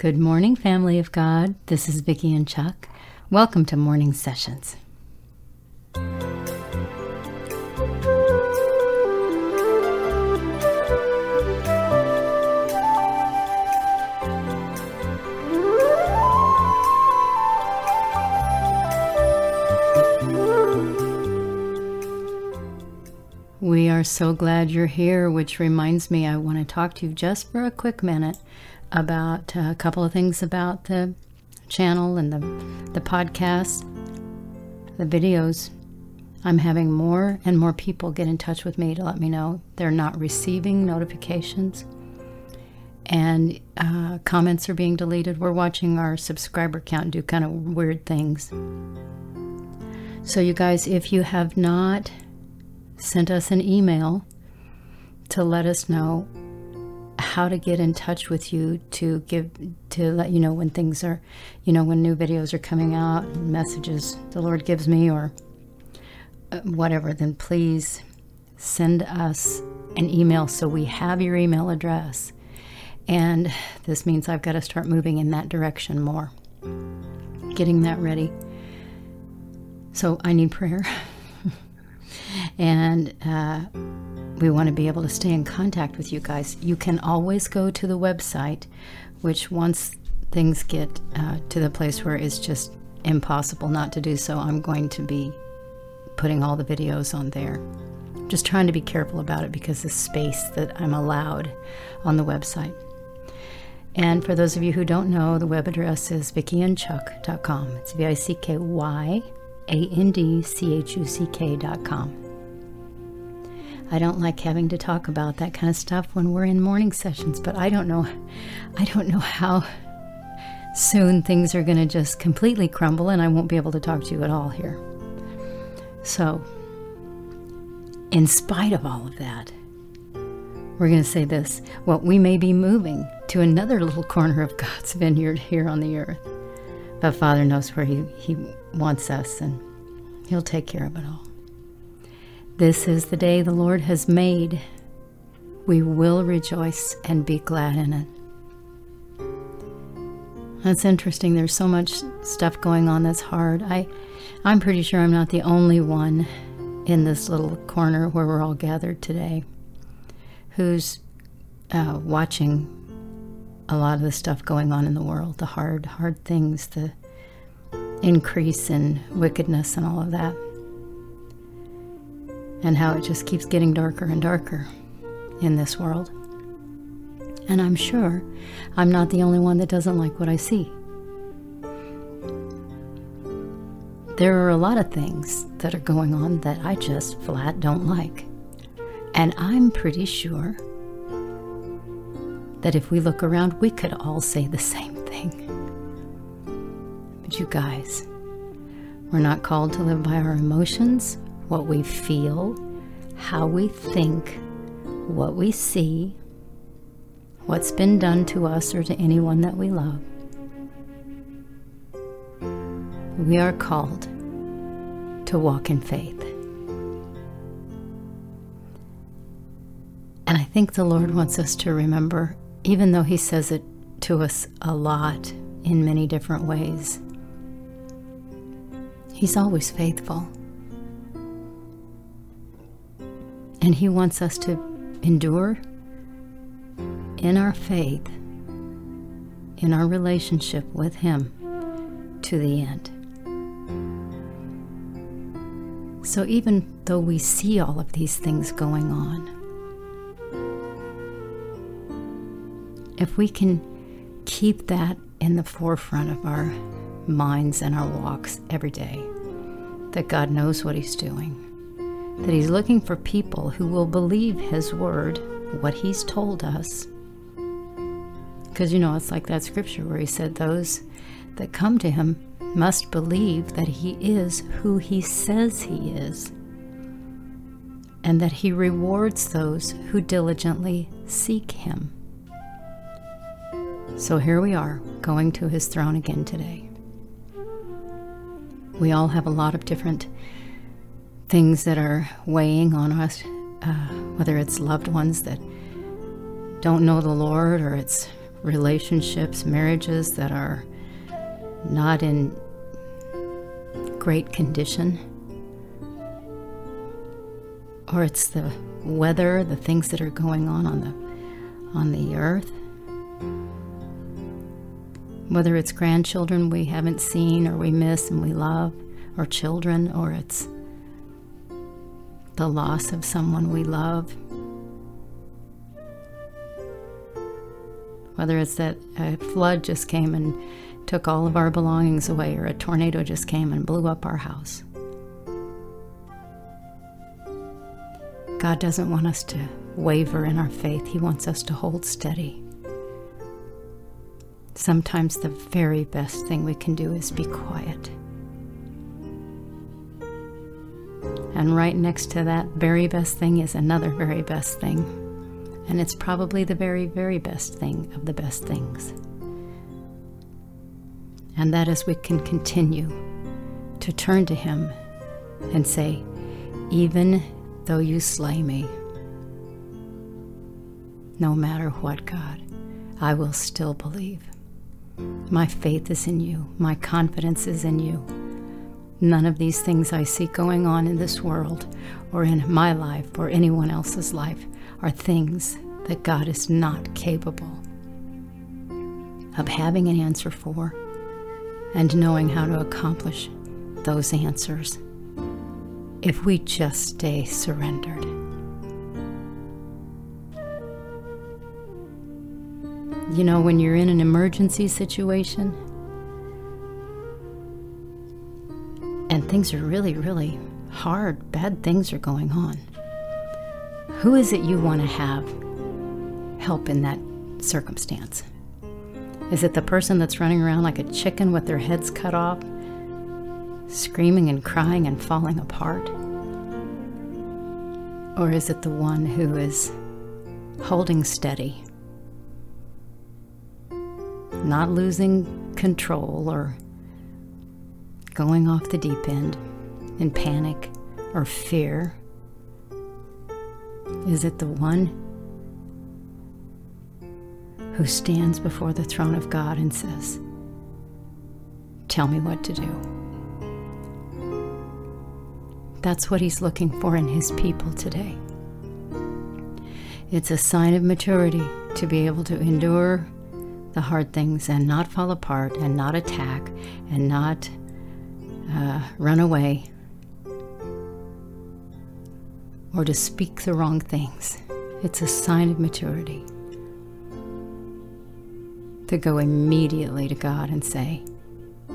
Good morning, family of God. This is Vicky and Chuck. Welcome to Morning Sessions. We are so glad you're here, which reminds me, I want to talk to you just for a quick minute about a couple of things about the channel and the, the podcast, the videos. I'm having more and more people get in touch with me to let me know they're not receiving notifications and uh, comments are being deleted. We're watching our subscriber count do kind of weird things. So, you guys, if you have not sent us an email to let us know how to get in touch with you to give to let you know when things are you know when new videos are coming out messages the lord gives me or uh, whatever then please send us an email so we have your email address. And this means i've got to start moving in that direction more getting that ready. So i need prayer and uh, we want to be able to stay in contact with you guys. You can always go to the website, which once things get uh, to the place where it's just impossible not to do so, I'm going to be putting all the videos on there. Just trying to be careful about it because the space that I'm allowed on the website. And for those of you who don't know, the web address is vickyandchuck.com. It's V I C K Y A N D C H U C K.com. I don't like having to talk about that kind of stuff when we're in morning sessions, but I don't know I don't know how soon things are going to just completely crumble and I won't be able to talk to you at all here. So, in spite of all of that, we're going to say this well, we may be moving to another little corner of God's vineyard here on the earth. But Father knows where He, he wants us, and He'll take care of it all. This is the day the Lord has made. We will rejoice and be glad in it. That's interesting. There's so much stuff going on that's hard. I, I'm pretty sure I'm not the only one in this little corner where we're all gathered today who's uh, watching a lot of the stuff going on in the world, the hard, hard things, the increase in wickedness and all of that and how it just keeps getting darker and darker in this world. And I'm sure I'm not the only one that doesn't like what I see. There are a lot of things that are going on that I just flat don't like. And I'm pretty sure that if we look around, we could all say the same thing. But you guys, we're not called to live by our emotions what we feel, how we think, what we see, what's been done to us or to anyone that we love. We are called to walk in faith. And I think the Lord wants us to remember, even though He says it to us a lot in many different ways, He's always faithful. And He wants us to endure in our faith, in our relationship with Him to the end. So, even though we see all of these things going on, if we can keep that in the forefront of our minds and our walks every day, that God knows what He's doing that He's looking for people who will believe His word, what He's told us. Because, you know, it's like that scripture where He said, Those that come to Him must believe that He is who He says He is, and that He rewards those who diligently seek Him. So here we are, going to His throne again today. We all have a lot of different things that are weighing on us, uh, whether it's loved ones that don't know the Lord or it's relationships, marriages that are not in great condition. Or it's the weather, the things that are going on on the on the earth. Whether it's grandchildren we haven't seen or we miss and we love, or children, or it's the loss of someone we love. Whether it's that a flood just came and took all of our belongings away, or a tornado just came and blew up our house. God doesn't want us to waver in our faith, He wants us to hold steady. Sometimes the very best thing we can do is be quiet. And right next to that very best thing is another very best thing. And it's probably the very, very best thing of the best things. And that is we can continue to turn to Him and say, Even though you slay me, no matter what, God, I will still believe. My faith is in you, my confidence is in you. None of these things I see going on in this world or in my life or anyone else's life are things that God is not capable of having an answer for and knowing how to accomplish those answers if we just stay surrendered. You know, when you're in an emergency situation, things are really, really hard, bad things are going on. Who is it you want to have help in that circumstance? Is it the person that's running around like a chicken with their heads cut off, screaming and crying and falling apart? Or is it the one who is holding steady, not losing control or going off the deep end in panic or fear? Is it the one who stands before the throne of God and says, Tell me what to do? That's what he's looking for in his people today. It's a sign of maturity to be able to endure the hard things and not fall apart and not attack and not uh, run away, or to speak the wrong things. It's a sign of maturity. To go immediately to God and say,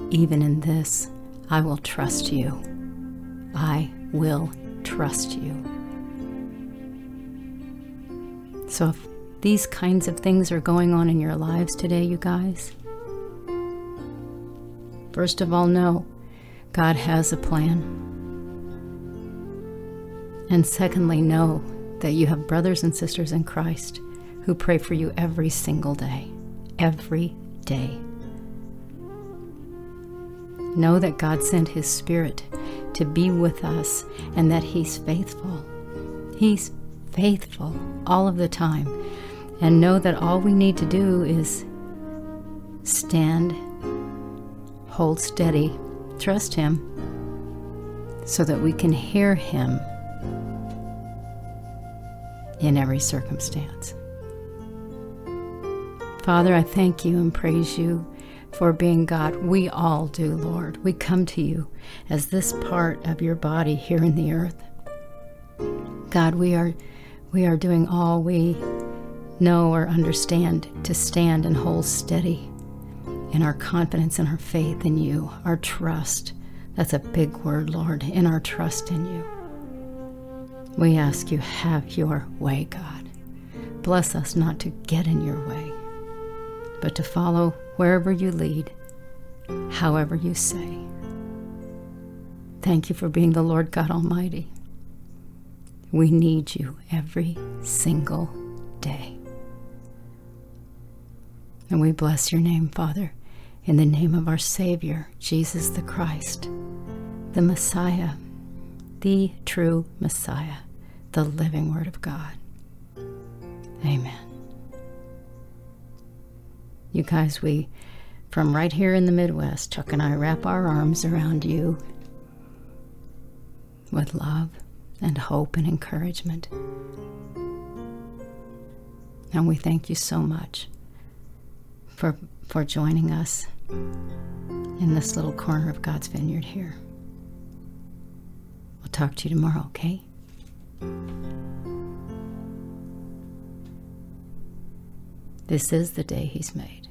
Even in this, I will trust you. I will trust you. So, if these kinds of things are going on in your lives today, you guys, first of all, know God has a plan. And secondly, know that you have brothers and sisters in Christ who pray for you every single day. Every day. Know that God sent His Spirit to be with us and that He's faithful. He's faithful all of the time. And know that all we need to do is stand, hold steady, Trust Him so that we can hear Him in every circumstance. Father, I thank you and praise you for being God. We all do, Lord. We come to you as this part of your body here in the earth. God, we are we are doing all we know or understand to stand and hold steady in our confidence and our faith in you, our trust. That's a big word, Lord, in our trust in you. We ask you, have your way, God. Bless us not to get in your way, but to follow wherever you lead, however you say. Thank you for being the Lord God Almighty. We need you every single day. And we bless your name, Father in the name of our Savior, Jesus the Christ, the Messiah, the true Messiah, the living Word of God. Amen. You guys, we, from right here in the Midwest, Chuck and I wrap our arms around you with love and hope and encouragement. And we thank you so much for, for joining us in this little corner of God's vineyard here. We'll talk to you tomorrow, okay? This is the day He's made.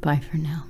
Bye for now.